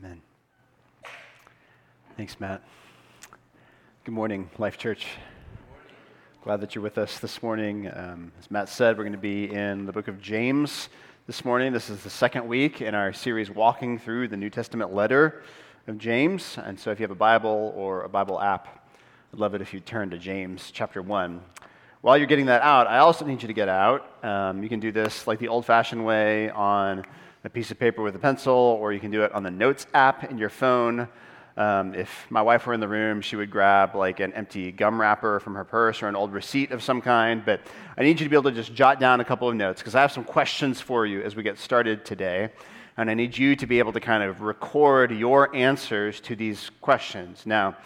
Amen. Thanks, Matt. Good morning, Life Church. Glad that you're with us this morning. Um, as Matt said, we're going to be in the book of James this morning. This is the second week in our series, Walking Through the New Testament Letter of James. And so if you have a Bible or a Bible app, I'd love it if you turn to James chapter 1. While you're getting that out, I also need you to get out. Um, you can do this like the old fashioned way on a piece of paper with a pencil, or you can do it on the Notes app in your phone. Um, if my wife were in the room, she would grab like an empty gum wrapper from her purse or an old receipt of some kind. But I need you to be able to just jot down a couple of notes because I have some questions for you as we get started today. And I need you to be able to kind of record your answers to these questions. Now,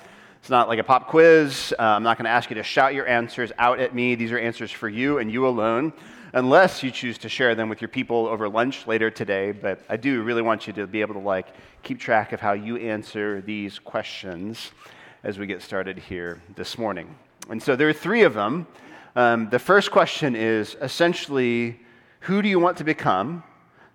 it's not like a pop quiz. Uh, I'm not going to ask you to shout your answers out at me. These are answers for you and you alone unless you choose to share them with your people over lunch later today. But I do really want you to be able to like keep track of how you answer these questions as we get started here this morning. And so there are three of them. Um, the first question is essentially, who do you want to become?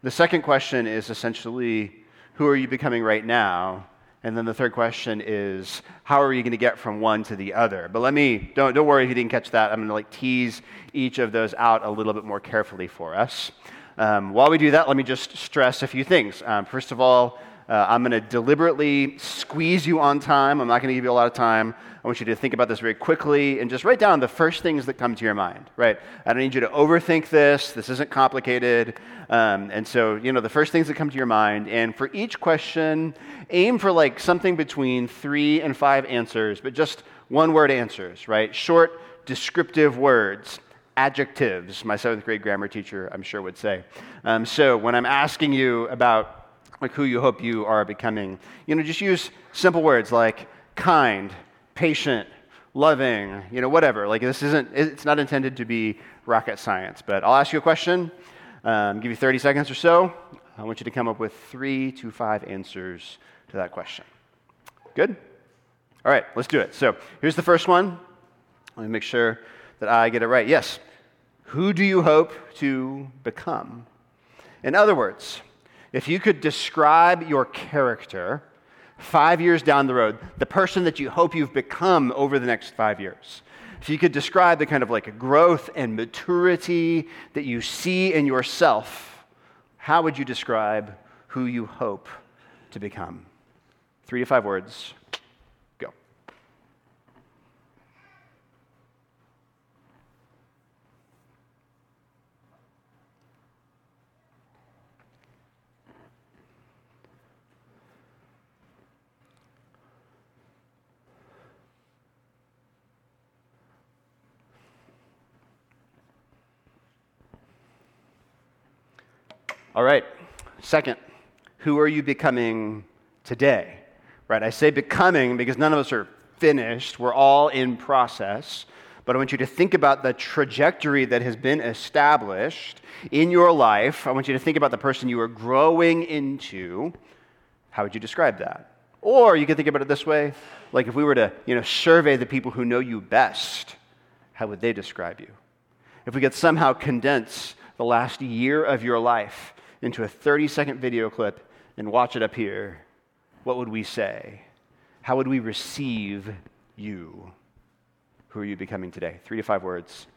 The second question is essentially, who are you becoming right now? And then the third question is, how are you going to get from one to the other? But let me, don't, don't worry if you didn't catch that. I'm going to like tease each of those out a little bit more carefully for us. Um, while we do that, let me just stress a few things. Um, first of all, uh, I'm going to deliberately squeeze you on time. I'm not going to give you a lot of time. I want you to think about this very quickly and just write down the first things that come to your mind, right? I don't need you to overthink this. This isn't complicated. Um, and so, you know, the first things that come to your mind. And for each question, aim for like something between three and five answers, but just one word answers, right? Short, descriptive words adjectives, my seventh grade grammar teacher, I'm sure, would say. Um, so when I'm asking you about like who you hope you are becoming. You know, just use simple words like kind, patient, loving, you know, whatever. Like this isn't, it's not intended to be rocket science. But I'll ask you a question, um, give you 30 seconds or so. I want you to come up with three to five answers to that question. Good? All right, let's do it. So here's the first one. Let me make sure that I get it right. Yes. Who do you hope to become? In other words, if you could describe your character five years down the road, the person that you hope you've become over the next five years, if you could describe the kind of like growth and maturity that you see in yourself, how would you describe who you hope to become? Three to five words. All right. Second, who are you becoming today? Right? I say becoming because none of us are finished. We're all in process. But I want you to think about the trajectory that has been established in your life. I want you to think about the person you are growing into. How would you describe that? Or you could think about it this way like if we were to you know, survey the people who know you best, how would they describe you? If we could somehow condense the last year of your life into a 30 second video clip and watch it up here, what would we say? How would we receive you? Who are you becoming today? Three to five words.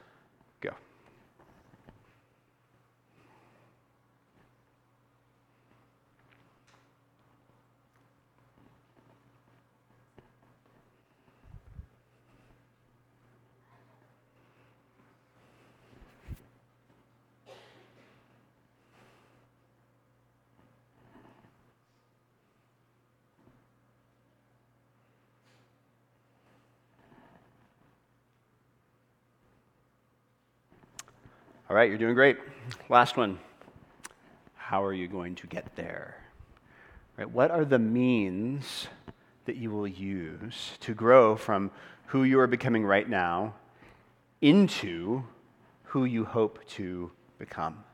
All right, you're doing great. Last one. How are you going to get there? Right, what are the means that you will use to grow from who you are becoming right now into who you hope to become?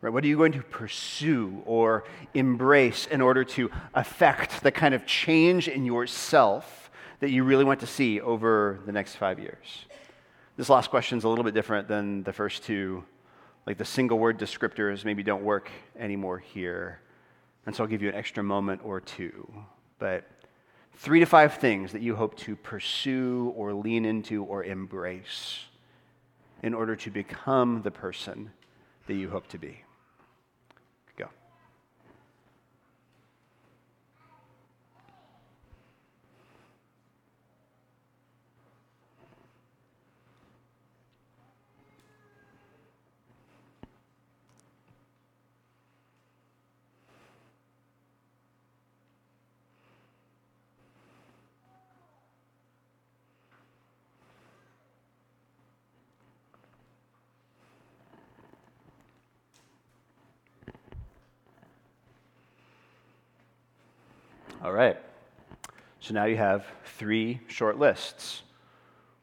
Right, what are you going to pursue or embrace in order to affect the kind of change in yourself that you really want to see over the next five years? This last question is a little bit different than the first two. Like the single word descriptors maybe don't work anymore here. And so I'll give you an extra moment or two. But three to five things that you hope to pursue or lean into or embrace in order to become the person that you hope to be. Go. All right. So now you have three short lists,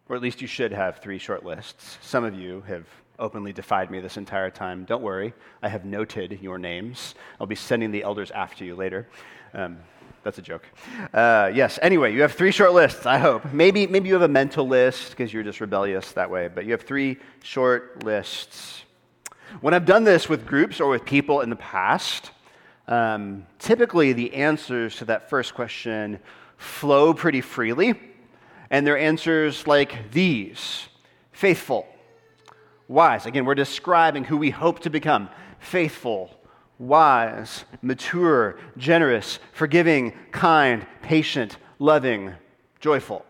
or at least you should have three short lists. Some of you have openly defied me this entire time. Don't worry, I have noted your names. I'll be sending the elders after you later. Um, that's a joke. Uh, yes, anyway, you have three short lists, I hope. Maybe, maybe you have a mental list because you're just rebellious that way, but you have three short lists. When I've done this with groups or with people in the past, um, typically, the answers to that first question flow pretty freely, and they're answers like these. Faithful, wise. Again, we're describing who we hope to become. Faithful, wise, mature, generous, forgiving, kind, patient, loving, joyful.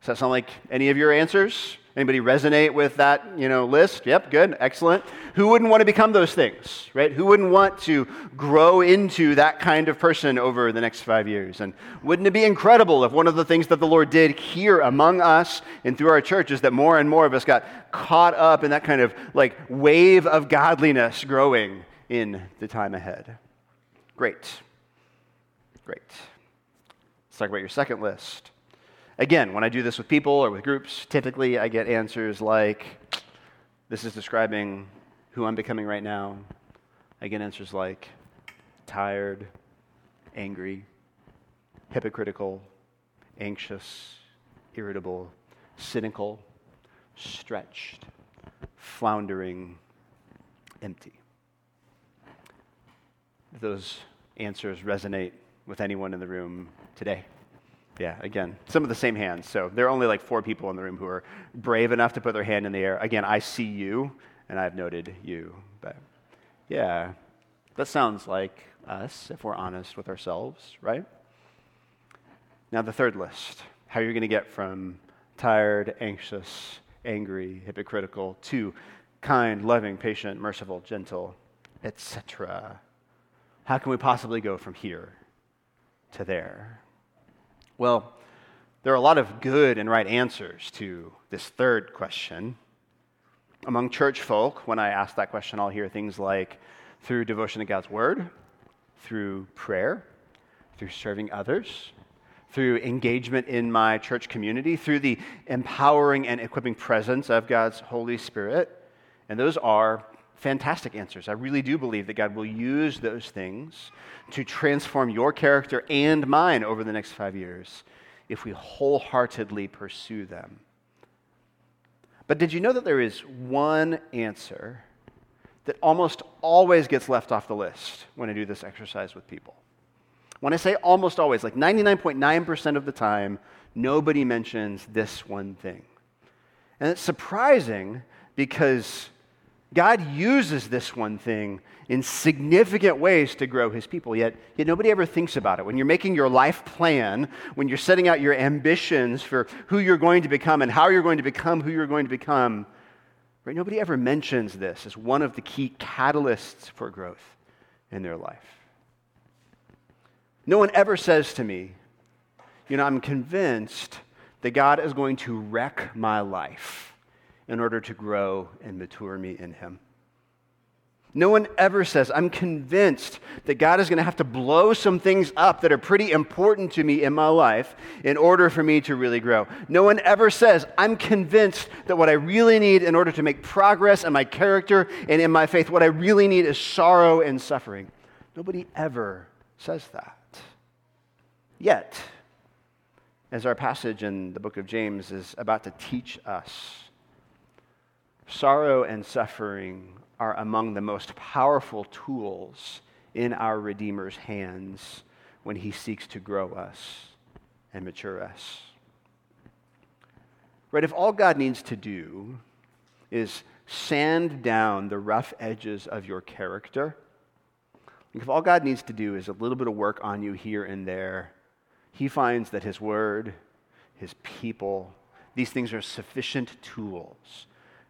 Does that sound like any of your answers? Anybody resonate with that, you know, list? Yep, good, excellent. Who wouldn't want to become those things, right? Who wouldn't want to grow into that kind of person over the next five years? And wouldn't it be incredible if one of the things that the Lord did here among us and through our church is that more and more of us got caught up in that kind of like wave of godliness growing in the time ahead? Great. Great. Let's talk about your second list. Again, when I do this with people or with groups, typically I get answers like, This is describing who I'm becoming right now. I get answers like, Tired, angry, hypocritical, anxious, irritable, cynical, stretched, floundering, empty. Those answers resonate with anyone in the room today. Yeah, again, some of the same hands. So there are only like four people in the room who are brave enough to put their hand in the air. Again, I see you, and I've noted you. But yeah, that sounds like us if we're honest with ourselves, right? Now, the third list how are you're going to get from tired, anxious, angry, hypocritical to kind, loving, patient, merciful, gentle, etc. How can we possibly go from here to there? Well, there are a lot of good and right answers to this third question. Among church folk, when I ask that question, I'll hear things like through devotion to God's Word, through prayer, through serving others, through engagement in my church community, through the empowering and equipping presence of God's Holy Spirit. And those are fantastic answers. I really do believe that God will use those things to transform your character and mine over the next five years if we wholeheartedly pursue them. But did you know that there is one answer that almost always gets left off the list when I do this exercise with people? When I say almost always, like 99.9% of the time, nobody mentions this one thing. And it's surprising because God uses this one thing in significant ways to grow his people, yet, yet nobody ever thinks about it. When you're making your life plan, when you're setting out your ambitions for who you're going to become and how you're going to become who you're going to become, right, nobody ever mentions this as one of the key catalysts for growth in their life. No one ever says to me, you know, I'm convinced that God is going to wreck my life in order to grow and mature me in Him. No one ever says, I'm convinced that God is going to have to blow some things up that are pretty important to me in my life in order for me to really grow. No one ever says, I'm convinced that what I really need in order to make progress in my character and in my faith, what I really need is sorrow and suffering. Nobody ever says that. Yet, as our passage in the book of James is about to teach us, sorrow and suffering are among the most powerful tools in our Redeemer's hands when he seeks to grow us and mature us. Right? If all God needs to do is sand down the rough edges of your character, if all God needs to do is a little bit of work on you here and there, he finds that his word, his people, these things are sufficient tools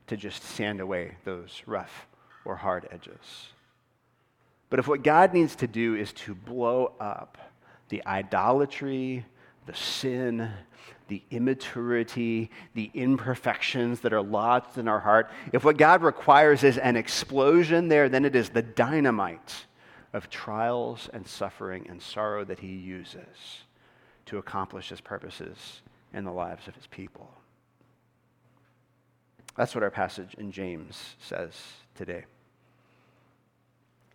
to just sand away those rough or hard edges. But if what God needs to do is to blow up the idolatry, the sin, the immaturity, the imperfections that are lodged in our heart, if what God requires is an explosion there, then it is the dynamite of trials and suffering and sorrow that He uses to accomplish His purposes in the lives of His people. That's what our passage in James says today.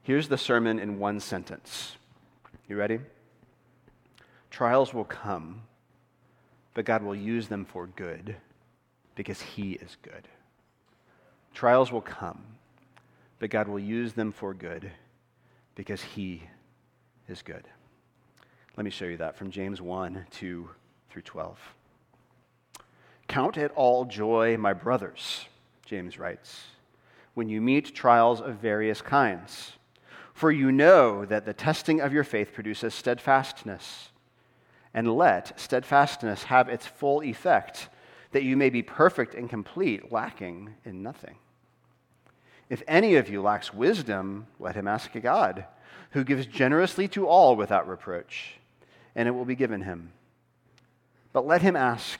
Here's the sermon in one sentence. You ready? Trials will come, but God will use them for good because He is good. Trials will come, but God will use them for good because He is good. Let me show you that from James 1 2 through 12. Count it all joy, my brothers, James writes, when you meet trials of various kinds. For you know that the testing of your faith produces steadfastness. And let steadfastness have its full effect, that you may be perfect and complete, lacking in nothing. If any of you lacks wisdom, let him ask God, who gives generously to all without reproach, and it will be given him. But let him ask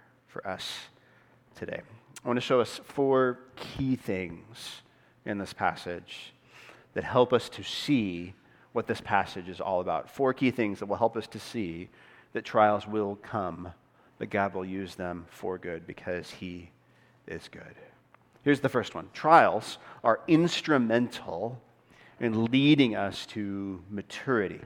for us today. I want to show us four key things in this passage that help us to see what this passage is all about. Four key things that will help us to see that trials will come, but God will use them for good because He is good. Here's the first one trials are instrumental in leading us to maturity.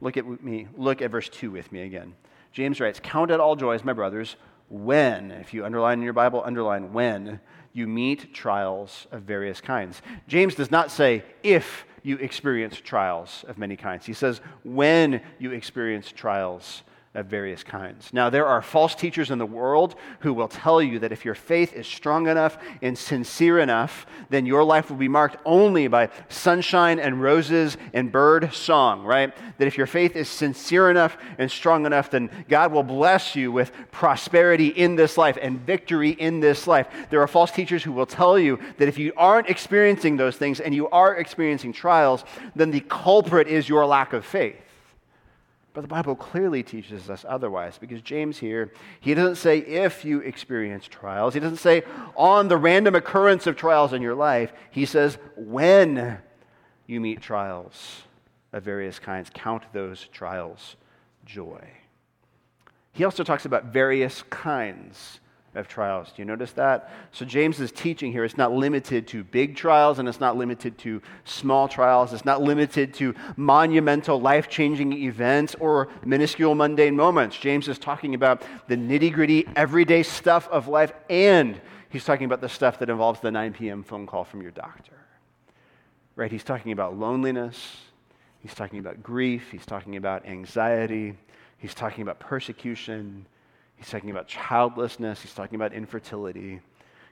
Look at me, look at verse 2 with me again. James writes, Count it all joys, my brothers, when, if you underline in your Bible, underline when you meet trials of various kinds. James does not say if you experience trials of many kinds. He says when you experience trials of various kinds. Now, there are false teachers in the world who will tell you that if your faith is strong enough and sincere enough, then your life will be marked only by sunshine and roses and bird song, right? That if your faith is sincere enough and strong enough, then God will bless you with prosperity in this life and victory in this life. There are false teachers who will tell you that if you aren't experiencing those things and you are experiencing trials, then the culprit is your lack of faith. But the Bible clearly teaches us otherwise because James here, he doesn't say if you experience trials. He doesn't say on the random occurrence of trials in your life. He says when you meet trials of various kinds, count those trials joy. He also talks about various kinds of trials. Do you notice that? So James's teaching here is not limited to big trials and it's not limited to small trials. It's not limited to monumental, life-changing events or minuscule mundane moments. James is talking about the nitty-gritty, everyday stuff of life and he's talking about the stuff that involves the 9 p.m. phone call from your doctor. Right? He's talking about loneliness. He's talking about grief. He's talking about anxiety. He's talking about persecution. He's talking about childlessness. He's talking about infertility.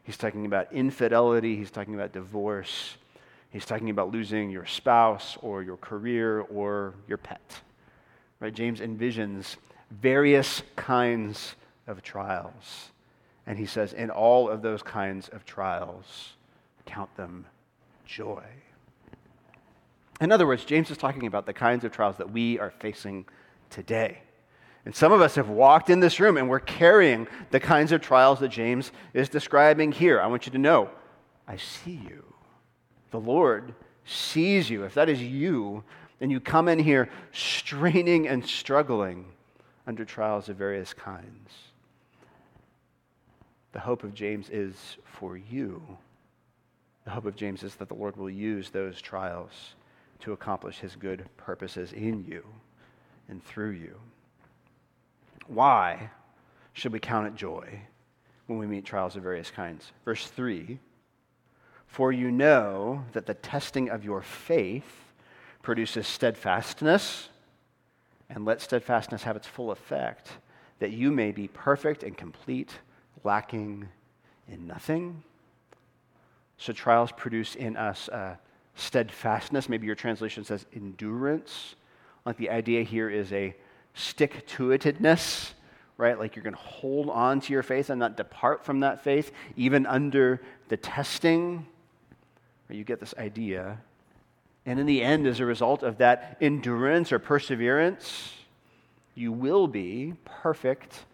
He's talking about infidelity. He's talking about divorce. He's talking about losing your spouse or your career or your pet. Right? James envisions various kinds of trials. And he says, in all of those kinds of trials, count them joy. In other words, James is talking about the kinds of trials that we are facing today. And some of us have walked in this room and we're carrying the kinds of trials that James is describing here. I want you to know I see you. The Lord sees you. If that is you, then you come in here straining and struggling under trials of various kinds. The hope of James is for you. The hope of James is that the Lord will use those trials to accomplish his good purposes in you and through you. Why should we count it joy when we meet trials of various kinds? Verse 3 For you know that the testing of your faith produces steadfastness, and let steadfastness have its full effect, that you may be perfect and complete, lacking in nothing. So trials produce in us uh, steadfastness. Maybe your translation says endurance. Like the idea here is a stick to itedness, right? Like you're going to hold on to your faith and not depart from that faith, even under the testing. You get this idea. And in the end, as a result of that endurance or perseverance, you will be perfect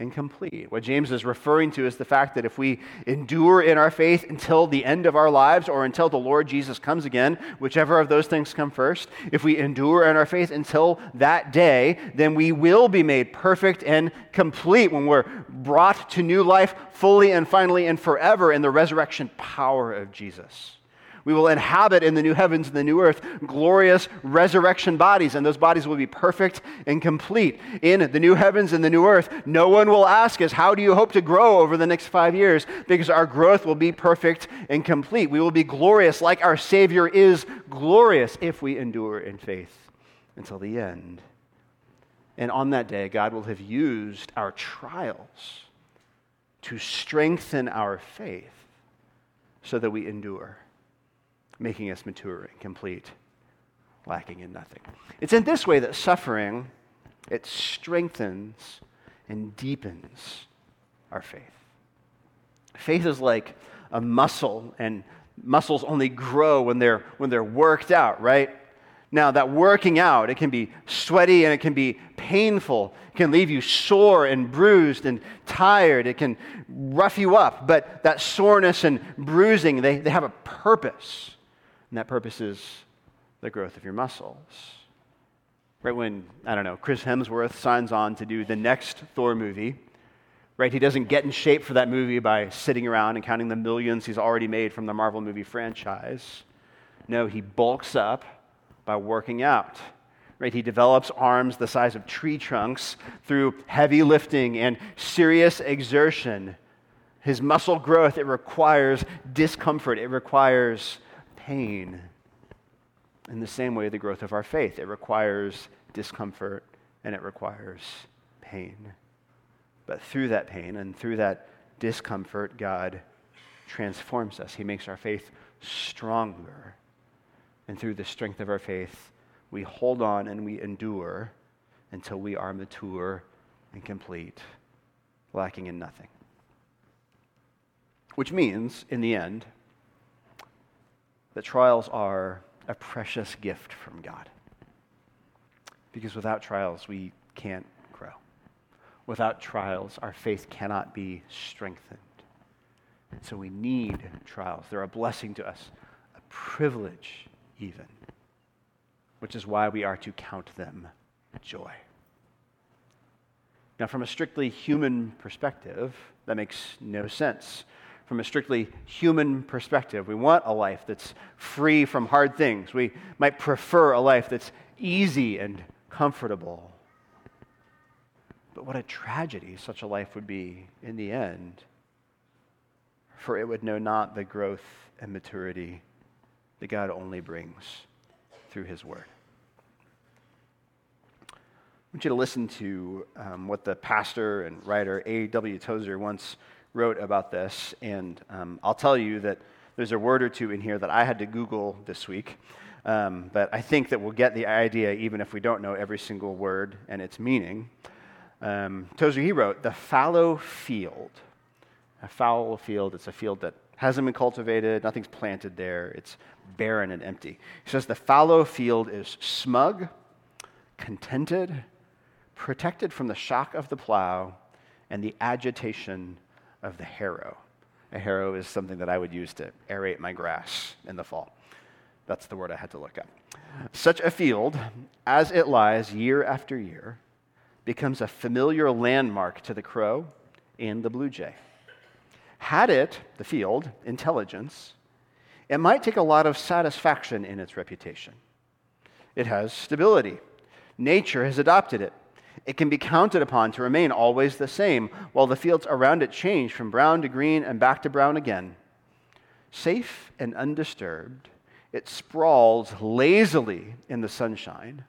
and complete. What James is referring to is the fact that if we endure in our faith until the end of our lives or until the Lord Jesus comes again, whichever of those things come first, if we endure in our faith until that day, then we will be made perfect and complete when we're brought to new life fully and finally and forever in the resurrection power of Jesus. We will inhabit in the new heavens and the new earth glorious resurrection bodies, and those bodies will be perfect and complete. In the new heavens and the new earth, no one will ask us, How do you hope to grow over the next five years? Because our growth will be perfect and complete. We will be glorious like our Savior is glorious if we endure in faith until the end. And on that day, God will have used our trials to strengthen our faith so that we endure making us mature and complete, lacking in nothing. It's in this way that suffering it strengthens and deepens our faith. Faith is like a muscle, and muscles only grow when they're, when they're worked out, right? Now, that working out, it can be sweaty and it can be painful. It can leave you sore and bruised and tired. It can rough you up. But that soreness and bruising, they, they have a purpose. And that purpose is the growth of your muscles. Right when, I don't know, Chris Hemsworth signs on to do the next Thor movie, right? He doesn't get in shape for that movie by sitting around and counting the millions he's already made from the Marvel movie franchise. No, he bulks up by working out. Right? He develops arms the size of tree trunks through heavy lifting and serious exertion. His muscle growth, it requires discomfort. It requires pain. In the same way, the growth of our faith, it requires discomfort and it requires pain. But through that pain and through that discomfort, God transforms us. He makes our faith stronger. And through the strength of our faith, we hold on and we endure until we are mature and complete, lacking in nothing. Which means, in the end, that trials are a precious gift from God. Because without trials, we can't grow. Without trials, our faith cannot be strengthened. And so we need trials. They're a blessing to us, a privilege, even, which is why we are to count them joy. Now, from a strictly human perspective, that makes no sense from a strictly human perspective. We want a life that's free from hard things. We might prefer a life that's easy and comfortable. But what a tragedy such a life would be in the end, for it would know not the growth and maturity that God only brings through His Word. I want you to listen to um, what the pastor and writer A.W. Tozer once wrote about this, and um, I'll tell you that there's a word or two in here that I had to Google this week Um, but I think that we'll get the idea even if we don't know every single word and its meaning. Um, Tozer, he wrote, the fallow field. A fallow field, it's a field that hasn't been cultivated, nothing's planted there, it's barren and empty. He says the fallow field is smug, contented, protected from the shock of the plow and the agitation of the harrow. A harrow is something that I would use to aerate my grass in the fall. That's the word I had to look up. Such a field, as it lies year after year, becomes a familiar landmark to the crow and the blue jay. Had it, the field, intelligence, it might take a lot of satisfaction in its reputation. It has stability. Nature has adopted it. It can be counted upon to remain always the same, while the fields around it change from brown to green and back to brown again. Safe and undisturbed, it sprawls lazily in the sunshine,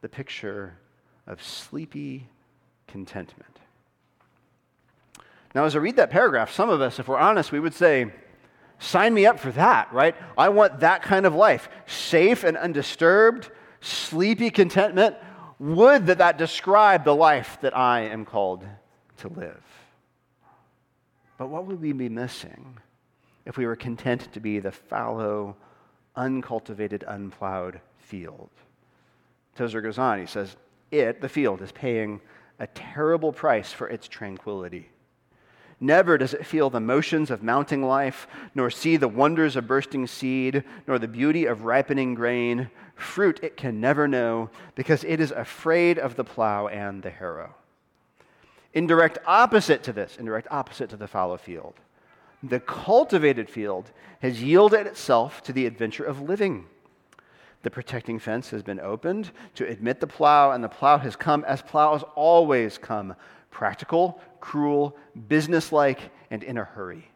the picture of sleepy contentment. Now, as I read that paragraph, some of us, if we're honest, we would say, Sign me up for that, right? I want that kind of life. Safe and undisturbed, sleepy contentment. Would that that describe the life that I am called to live? But what would we be missing if we were content to be the fallow, uncultivated, unplowed field? Tozer goes on, he says, It, the field, is paying a terrible price for its tranquility. Never does it feel the motions of mounting life, nor see the wonders of bursting seed, nor the beauty of ripening grain. Fruit it can never know, because it is afraid of the plow and the harrow. Indirect opposite to this, indirect opposite to the fallow field. The cultivated field has yielded itself to the adventure of living. The protecting fence has been opened to admit the plow, and the plow has come as plows always come practical, cruel, businesslike, and in a hurry.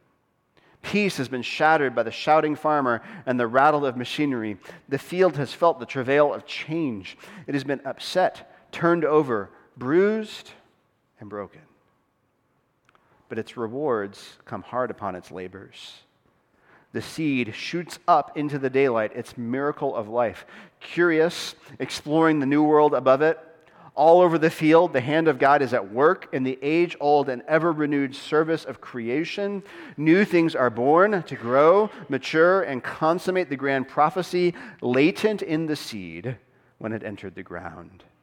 Peace has been shattered by the shouting farmer and the rattle of machinery. The field has felt the travail of change. It has been upset, turned over, bruised, and broken. But its rewards come hard upon its labors. The seed shoots up into the daylight, its miracle of life. Curious, exploring the new world above it, all over the field, the hand of God is at work in the age old and ever renewed service of creation. New things are born to grow, mature, and consummate the grand prophecy latent in the seed when it entered the ground.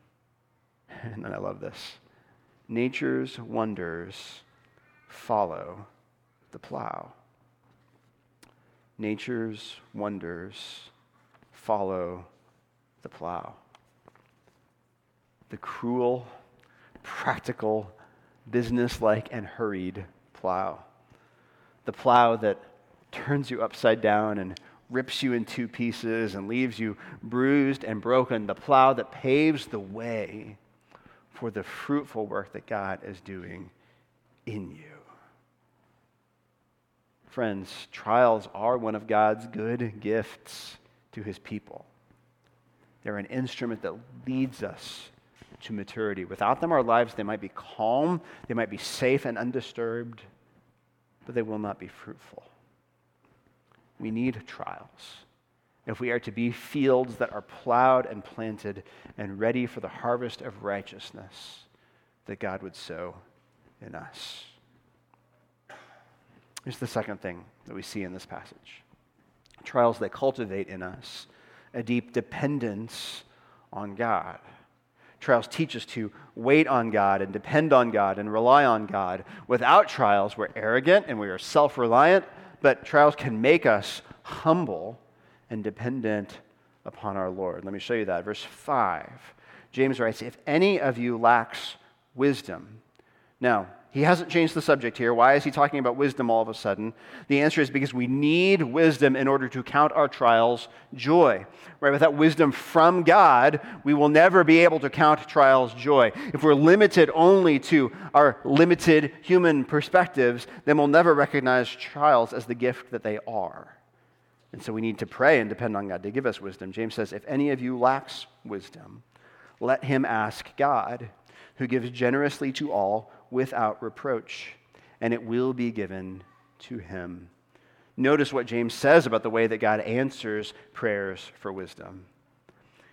And then I love this nature's wonders follow the plow. Nature's wonders follow the plow the cruel, practical, businesslike, and hurried plow. The plow that turns you upside down and rips you in two pieces and leaves you bruised and broken. The plow that paves the way for the fruitful work that God is doing in you. Friends, trials are one of God's good gifts to his people. They're an instrument that leads us to maturity. Without them, our lives, they might be calm, they might be safe and undisturbed, but they will not be fruitful. We need trials if we are to be fields that are plowed and planted and ready for the harvest of righteousness that God would sow in us. Here's the second thing that we see in this passage trials that cultivate in us a deep dependence on God. Trials teach us to wait on God and depend on God and rely on God. Without trials, we're arrogant and we are self reliant, but trials can make us humble and dependent upon our Lord. Let me show you that. Verse 5. James writes, If any of you lacks wisdom. Now, he hasn't changed the subject here. Why is he talking about wisdom all of a sudden? The answer is because we need wisdom in order to count our trials joy. Right? Without wisdom from God, we will never be able to count trials joy. If we're limited only to our limited human perspectives, then we'll never recognize trials as the gift that they are. And so we need to pray and depend on God to give us wisdom. James says, If any of you lacks wisdom, let him ask God, who gives generously to all without reproach, and it will be given to him. notice what James says about the way that God answers prayers for wisdom.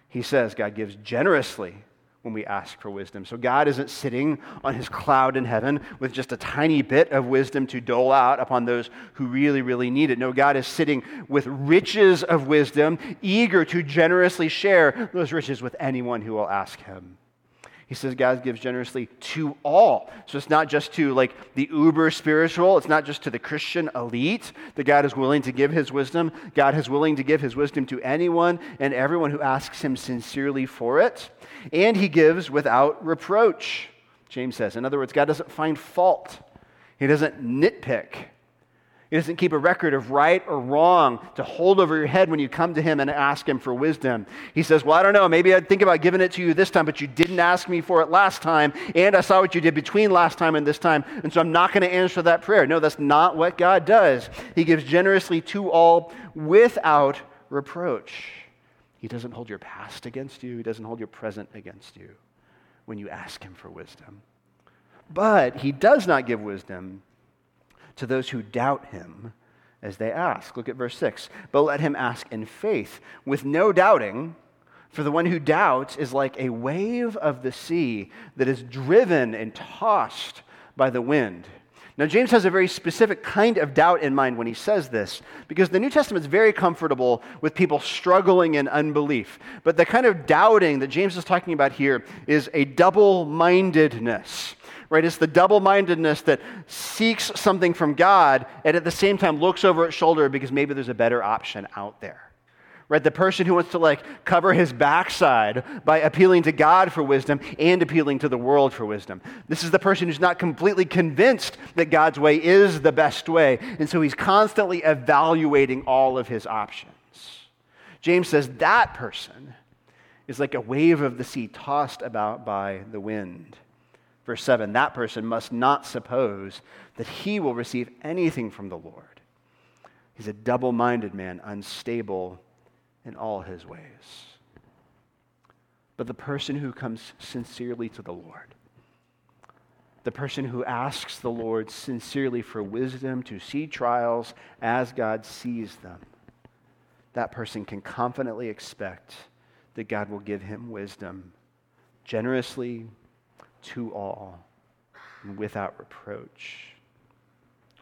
He says God gives generously when we ask for wisdom. So God isn't sitting on his cloud in heaven with just a tiny bit of wisdom to dole out upon those who really, really need it. No, God is sitting with riches of wisdom, eager to generously share those riches with anyone who will ask him. He says God gives generously to all. So it's not just to like the uber spiritual, it's not just to the Christian elite that God is willing to give his wisdom. God is willing to give his wisdom to anyone and everyone who asks him sincerely for it. And he gives without reproach, James says. In other words, God doesn't find fault, he doesn't nitpick. He doesn't keep a record of right or wrong to hold over your head when you come to him and ask him for wisdom. He says, Well, I don't know, maybe I'd think about giving it to you this time, but you didn't ask me for it last time, and I saw what you did between last time and this time, and so I'm not going to answer that prayer. No, that's not what God does. He gives generously to all without reproach. He doesn't hold your past against you, He doesn't hold your present against you when you ask Him for wisdom. But He does not give wisdom to those who doubt him as they ask. Look at verse 6. But let him ask in faith, with no doubting, for the one who doubts is like a wave of the sea that is driven and tossed by the wind. Now, James has a very specific kind of doubt in mind when he says this, because the New Testament is very comfortable with people struggling in unbelief. But the kind of doubting that James is talking about here is a double mindedness right? It's the double mindedness that seeks something from God and at the same time looks over its shoulder because maybe there's a better option out there. Right? The person who wants to like cover his backside by appealing to God for wisdom and appealing to the world for wisdom. This is the person who's not completely convinced that God's way is the best way. And so he's constantly evaluating all of his options. James says that person is like a wave of the sea tossed about by the wind. Verse 7 that person must not suppose that he will receive anything from the Lord. He's a double minded man, unstable in all his ways. But the person who comes sincerely to the Lord, the person who asks the Lord sincerely for wisdom to see trials as God sees them, that person can confidently expect that God will give him wisdom generously to all without reproach.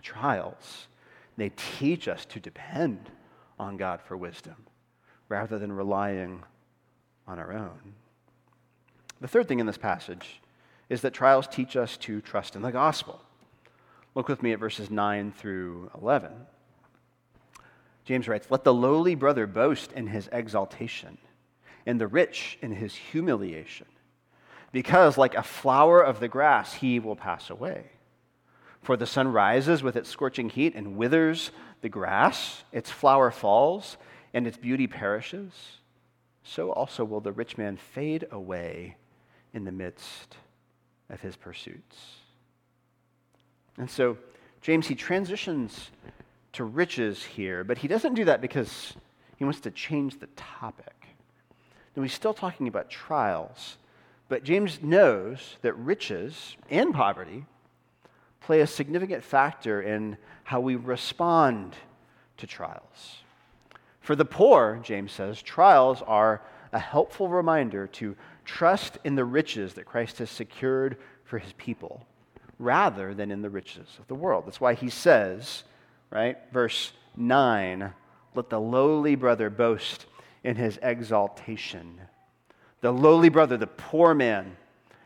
Trials, they teach us to depend on God for wisdom rather than relying on our own. The third thing in this passage is that trials teach us to trust in the gospel. Look with me at verses 9 through 11. James writes, Let the lowly brother boast in his exaltation, and the rich in his humiliation because like a flower of the grass, he will pass away. For the sun rises with its scorching heat and withers the grass, its flower falls, and its beauty perishes. So also will the rich man fade away in the midst of his pursuits. And so, James, he transitions to riches here, but he doesn't do that because he wants to change the topic. Now, he's still talking about trials but James knows that riches and poverty play a significant factor in how we respond to trials. For the poor, James says, trials are a helpful reminder to trust in the riches that Christ has secured for his people rather than in the riches of the world. That's why he says, right, verse 9, let the lowly brother boast in his exaltation the lowly brother, the poor man.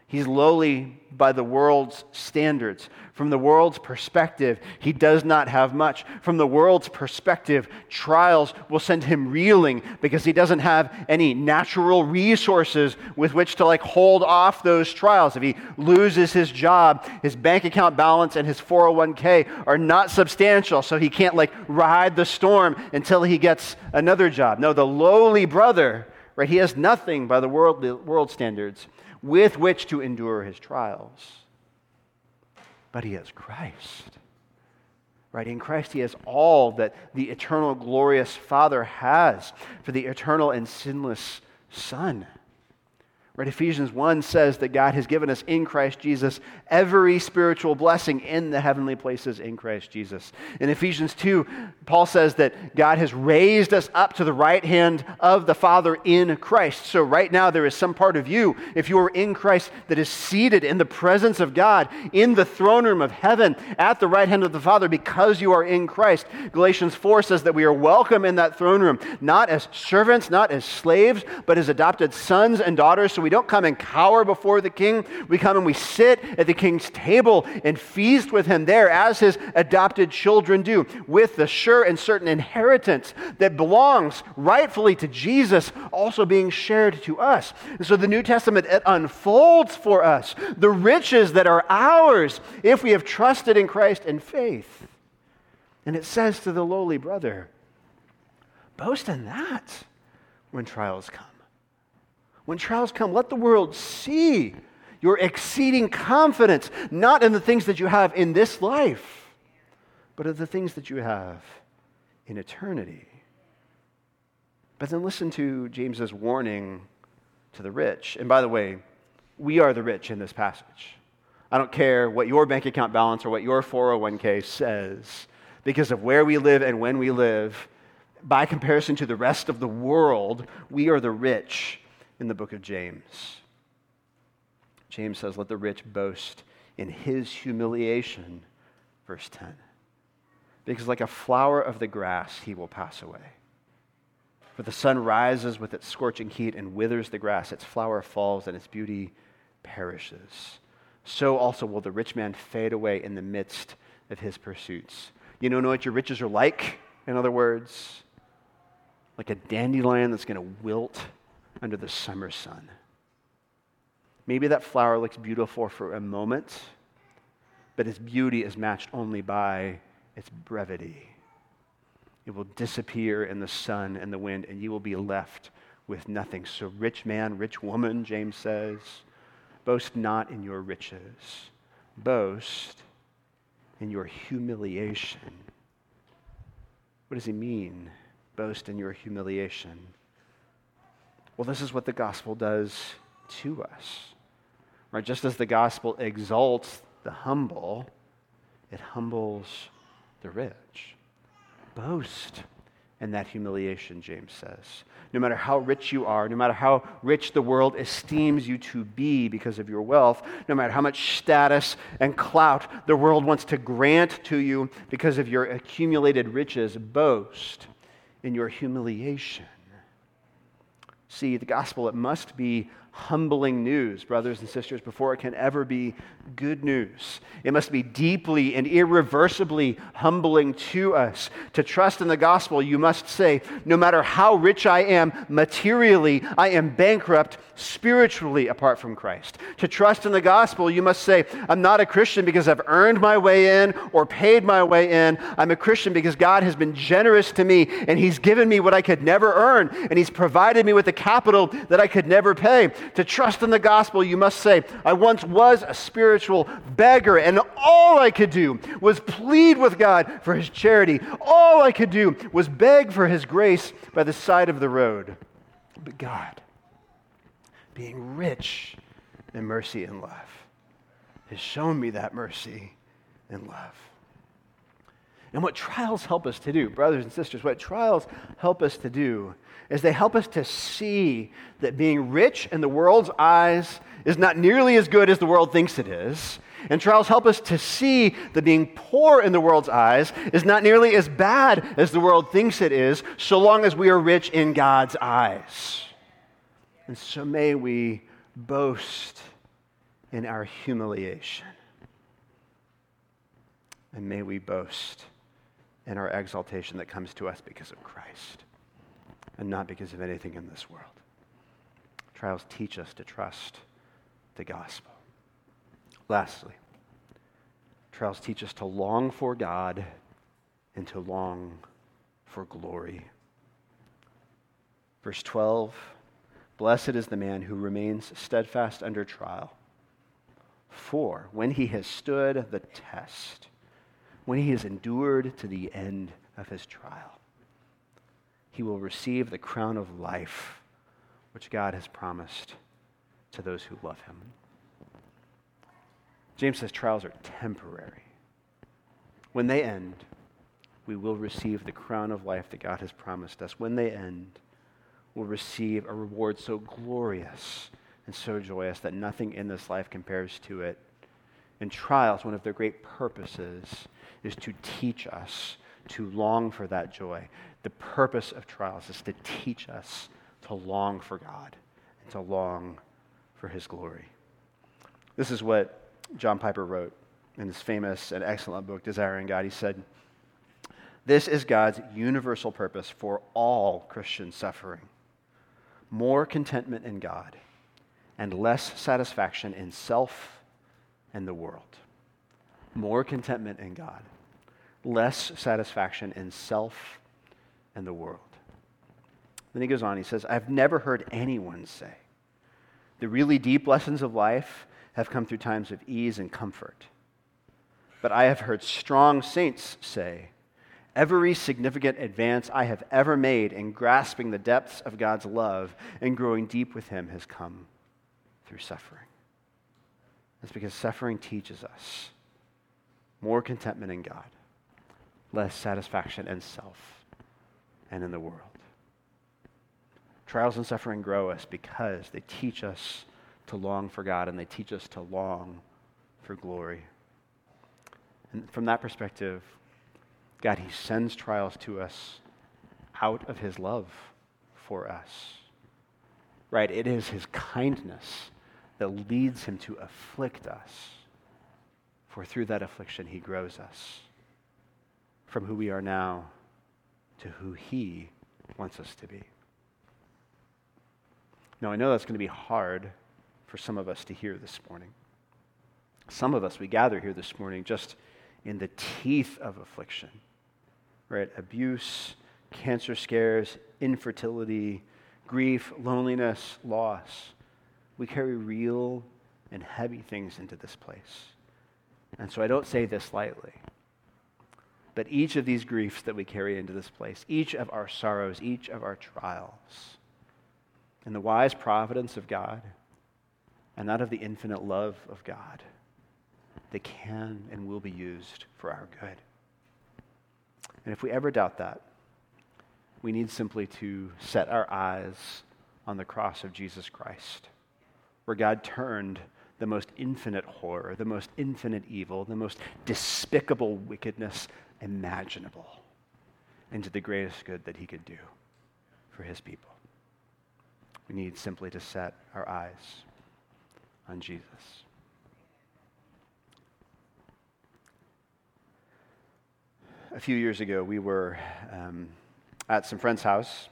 He's lowly by the world's standards. From the world's perspective, he does not have much. From the world's perspective, trials will send him reeling because he doesn't have any natural resources with which to like hold off those trials. If he loses his job, his bank account balance and his 401k are not substantial, so he can't like ride the storm until he gets another job. No, the lowly brother right? He has nothing by the world, the world standards with which to endure his trials. But he has Christ. Right? In Christ, he has all that the eternal, glorious Father has for the eternal and sinless Son. Right? Ephesians 1 says that God has given us in Christ Jesus every spiritual blessing in the heavenly places in Christ Jesus. In Ephesians 2, Paul says that God has raised us up to the right hand of the Father in Christ. So, right now, there is some part of you, if you are in Christ, that is seated in the presence of God in the throne room of heaven at the right hand of the Father because you are in Christ. Galatians 4 says that we are welcome in that throne room, not as servants, not as slaves, but as adopted sons and daughters. So, we don't come and cower before the king. We come and we sit at the king's table and feast with him there as his adopted children do, with the sure and certain inheritance that belongs rightfully to Jesus, also being shared to us. And so the New Testament it unfolds for us the riches that are ours if we have trusted in Christ in faith. And it says to the lowly brother, boast in that when trials come. When trials come, let the world see your exceeding confidence, not in the things that you have in this life, but of the things that you have in eternity. But then listen to James's warning to the rich. And by the way, we are the rich in this passage. I don't care what your bank account balance or what your 401k says, because of where we live and when we live, by comparison to the rest of the world, we are the rich in the book of James. James says, Let the rich boast in his humiliation, verse 10. Because like a flower of the grass, he will pass away. For the sun rises with its scorching heat and withers the grass, its flower falls, and its beauty perishes. So also will the rich man fade away in the midst of his pursuits. You don't know what your riches are like, in other words? Like a dandelion that's going to wilt under the summer sun. Maybe that flower looks beautiful for a moment, but its beauty is matched only by its brevity. It will disappear in the sun and the wind, and you will be left with nothing. So, rich man, rich woman, James says, boast not in your riches, boast in your humiliation. What does he mean, boast in your humiliation? Well, this is what the gospel does to us. Right? Just as the gospel exalts the humble, it humbles the rich. Boast in that humiliation, James says. No matter how rich you are, no matter how rich the world esteems you to be because of your wealth, no matter how much status and clout the world wants to grant to you because of your accumulated riches, boast in your humiliation. See, the gospel, it must be humbling news, brothers and sisters, before it can ever be good news. It must be deeply and irreversibly humbling to us. To trust in the gospel, you must say, no matter how rich I am materially, I am bankrupt spiritually apart from Christ. To trust in the gospel, you must say, I'm not a Christian because I've earned my way in or paid my way in. I'm a Christian because God has been generous to me and He's given me what I could never earn and He's provided me with the capital that I could never pay. To trust in the gospel, you must say, I once was a spiritual beggar, and all I could do was plead with God for his charity. All I could do was beg for his grace by the side of the road. But God, being rich in mercy and love, has shown me that mercy and love. And what trials help us to do, brothers and sisters, what trials help us to do is they help us to see that being rich in the world's eyes is not nearly as good as the world thinks it is. And trials help us to see that being poor in the world's eyes is not nearly as bad as the world thinks it is, so long as we are rich in God's eyes. And so may we boast in our humiliation. And may we boast in our exaltation that comes to us because of Christ and not because of anything in this world. Trials teach us to trust the gospel. Lastly, trials teach us to long for God and to long for glory. Verse 12 Blessed is the man who remains steadfast under trial. For when he has stood the test, when he has endured to the end of his trial, he will receive the crown of life which God has promised to those who love him. James says trials are temporary. When they end, we will receive the crown of life that God has promised us. When they end, we'll receive a reward so glorious and so joyous that nothing in this life compares to it. And trials, one of their great purposes is to teach us to long for that joy. The purpose of trials is to teach us to long for God and to long for His glory. This is what John Piper wrote in his famous and excellent book, Desiring God. He said, This is God's universal purpose for all Christian suffering more contentment in God and less satisfaction in self and the world. More contentment in God, less satisfaction in self and the world. Then he goes on, he says, I've never heard anyone say, the really deep lessons of life have come through times of ease and comfort. But I have heard strong saints say, Every significant advance I have ever made in grasping the depths of God's love and growing deep with Him has come through suffering. That's because suffering teaches us more contentment in God, less satisfaction in self and in the world. Trials and suffering grow us because they teach us to long for God and they teach us to long for glory. And from that perspective, God, He sends trials to us out of His love for us. Right? It is His kindness that leads Him to afflict us. For through that affliction, He grows us from who we are now to who He wants us to be. Now, I know that's going to be hard for some of us to hear this morning. Some of us, we gather here this morning just in the teeth of affliction, right? Abuse, cancer scares, infertility, grief, loneliness, loss. We carry real and heavy things into this place. And so I don't say this lightly. But each of these griefs that we carry into this place, each of our sorrows, each of our trials, in the wise providence of God, and not of the infinite love of God they can and will be used for our good. And if we ever doubt that, we need simply to set our eyes on the cross of Jesus Christ, where God turned the most infinite horror, the most infinite evil, the most despicable wickedness imaginable into the greatest good that he could do for his people. We need simply to set our eyes on Jesus. A few years ago, we were um, at some friend's house,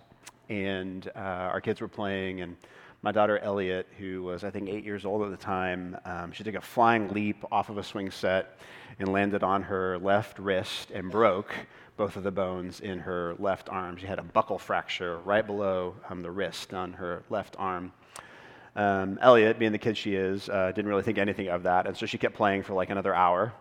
and uh, our kids were playing, and my daughter Elliot, who was I think eight years old at the time, um, she took a flying leap off of a swing set and landed on her left wrist and broke both of the bones in her left arm. She had a buckle fracture right below um, the wrist on her left arm. Um, Elliot, being the kid she is, uh, didn't really think anything of that, and so she kept playing for like another hour.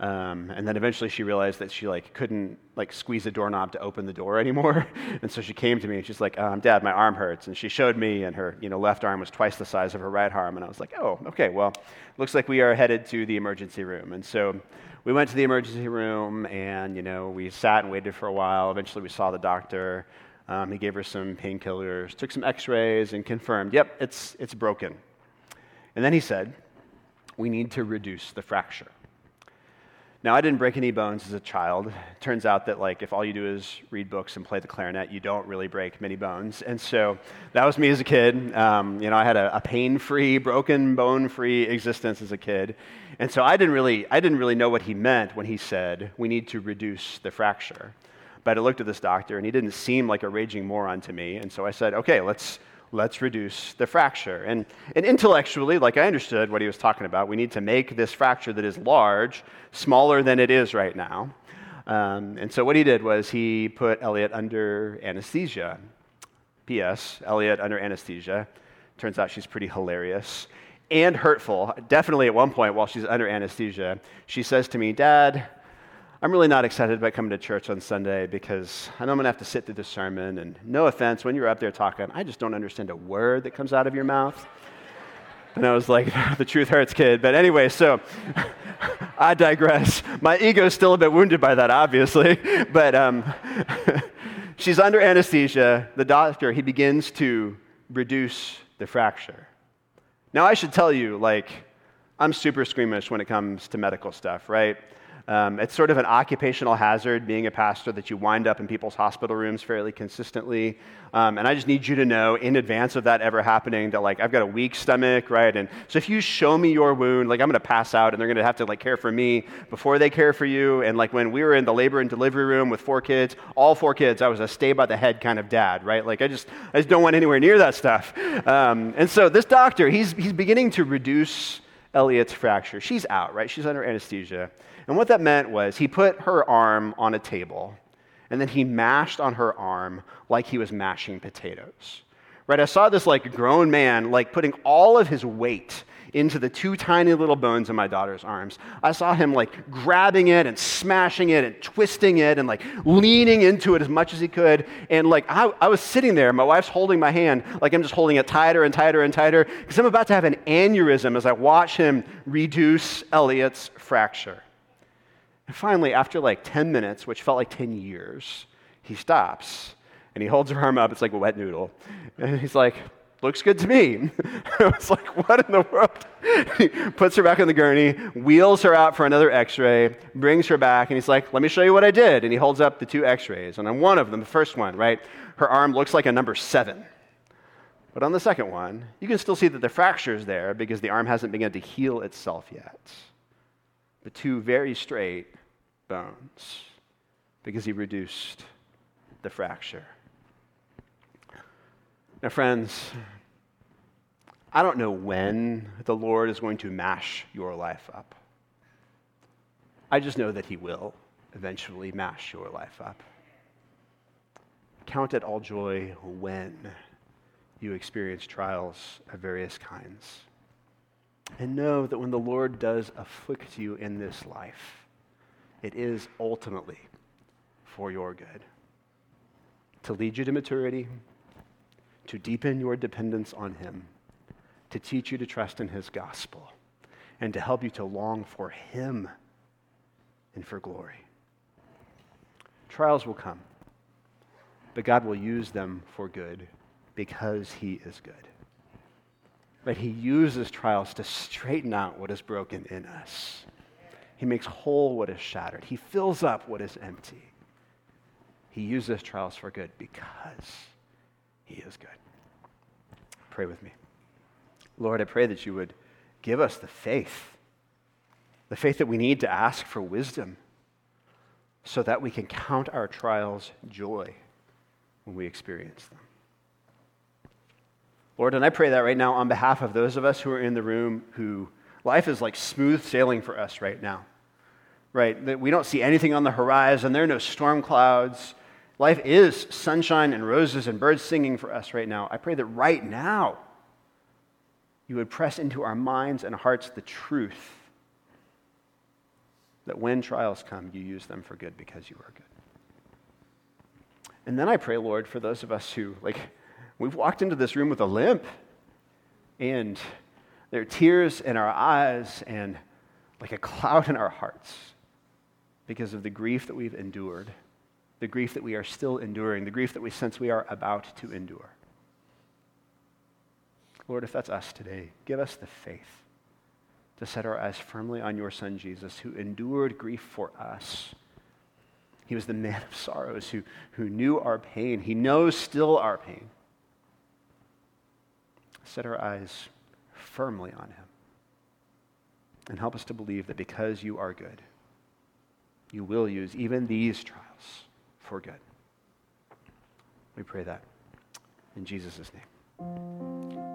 Um, and then eventually she realized that she like couldn't like squeeze a doorknob to open the door anymore. and so she came to me and she's like, um, "Dad, my arm hurts." And she showed me, and her you know left arm was twice the size of her right arm. And I was like, "Oh, okay. Well, looks like we are headed to the emergency room." And so we went to the emergency room, and you know we sat and waited for a while. Eventually, we saw the doctor. Um, he gave her some painkillers, took some x rays, and confirmed, yep, it's, it's broken. And then he said, we need to reduce the fracture. Now, I didn't break any bones as a child. It turns out that, like, if all you do is read books and play the clarinet, you don't really break many bones. And so that was me as a kid. Um, you know, I had a, a pain free, broken, bone free existence as a kid. And so I didn't, really, I didn't really know what he meant when he said, we need to reduce the fracture. But I looked at this doctor, and he didn't seem like a raging moron to me. And so I said, okay, let's, let's reduce the fracture. And, and intellectually, like I understood what he was talking about, we need to make this fracture that is large smaller than it is right now. Um, and so what he did was he put Elliot under anesthesia. P.S. Elliot under anesthesia. Turns out she's pretty hilarious and hurtful. Definitely at one point while she's under anesthesia, she says to me, Dad, I'm really not excited about coming to church on Sunday because I know I'm going to have to sit through the sermon. And no offense, when you're up there talking, I just don't understand a word that comes out of your mouth. And I was like, the truth hurts, kid. But anyway, so I digress. My ego's still a bit wounded by that, obviously. But um, she's under anesthesia. The doctor, he begins to reduce the fracture. Now, I should tell you, like, I'm super squeamish when it comes to medical stuff, right? Um, it's sort of an occupational hazard being a pastor that you wind up in people's hospital rooms fairly consistently. Um, and I just need you to know in advance of that ever happening that, like, I've got a weak stomach, right? And so if you show me your wound, like, I'm going to pass out and they're going to have to, like, care for me before they care for you. And, like, when we were in the labor and delivery room with four kids, all four kids, I was a stay by the head kind of dad, right? Like, I just, I just don't want anywhere near that stuff. Um, and so this doctor, he's, he's beginning to reduce Elliot's fracture. She's out, right? She's under anesthesia. And what that meant was he put her arm on a table and then he mashed on her arm like he was mashing potatoes. Right? I saw this like grown man like putting all of his weight into the two tiny little bones in my daughter's arms. I saw him like grabbing it and smashing it and twisting it and like leaning into it as much as he could. And like I, I was sitting there, my wife's holding my hand, like I'm just holding it tighter and tighter and tighter because I'm about to have an aneurysm as I watch him reduce Elliot's fracture. And finally, after like 10 minutes, which felt like 10 years, he stops and he holds her arm up. It's like a wet noodle. And he's like, looks good to me. I was like, what in the world? he puts her back on the gurney, wheels her out for another x ray, brings her back, and he's like, let me show you what I did. And he holds up the two x rays. And on one of them, the first one, right, her arm looks like a number seven. But on the second one, you can still see that the fracture is there because the arm hasn't begun to heal itself yet the two very straight bones because he reduced the fracture. Now, friends, I don't know when the Lord is going to mash your life up. I just know that he will eventually mash your life up. Count it all joy when you experience trials of various kinds. And know that when the Lord does afflict you in this life, it is ultimately for your good. To lead you to maturity, to deepen your dependence on Him, to teach you to trust in His gospel, and to help you to long for Him and for glory. Trials will come, but God will use them for good because He is good. But he uses trials to straighten out what is broken in us. He makes whole what is shattered. He fills up what is empty. He uses trials for good because he is good. Pray with me. Lord, I pray that you would give us the faith, the faith that we need to ask for wisdom so that we can count our trials joy when we experience them. Lord, and I pray that right now on behalf of those of us who are in the room who life is like smooth sailing for us right now. Right? That we don't see anything on the horizon, there are no storm clouds. Life is sunshine and roses and birds singing for us right now. I pray that right now you would press into our minds and hearts the truth that when trials come, you use them for good because you are good. And then I pray, Lord, for those of us who, like, We've walked into this room with a limp, and there are tears in our eyes and like a cloud in our hearts because of the grief that we've endured, the grief that we are still enduring, the grief that we sense we are about to endure. Lord, if that's us today, give us the faith to set our eyes firmly on your Son, Jesus, who endured grief for us. He was the man of sorrows who, who knew our pain. He knows still our pain set our eyes firmly on him. And help us to believe that because you are good, you will use even these trials for good. We pray that in Jesus' name.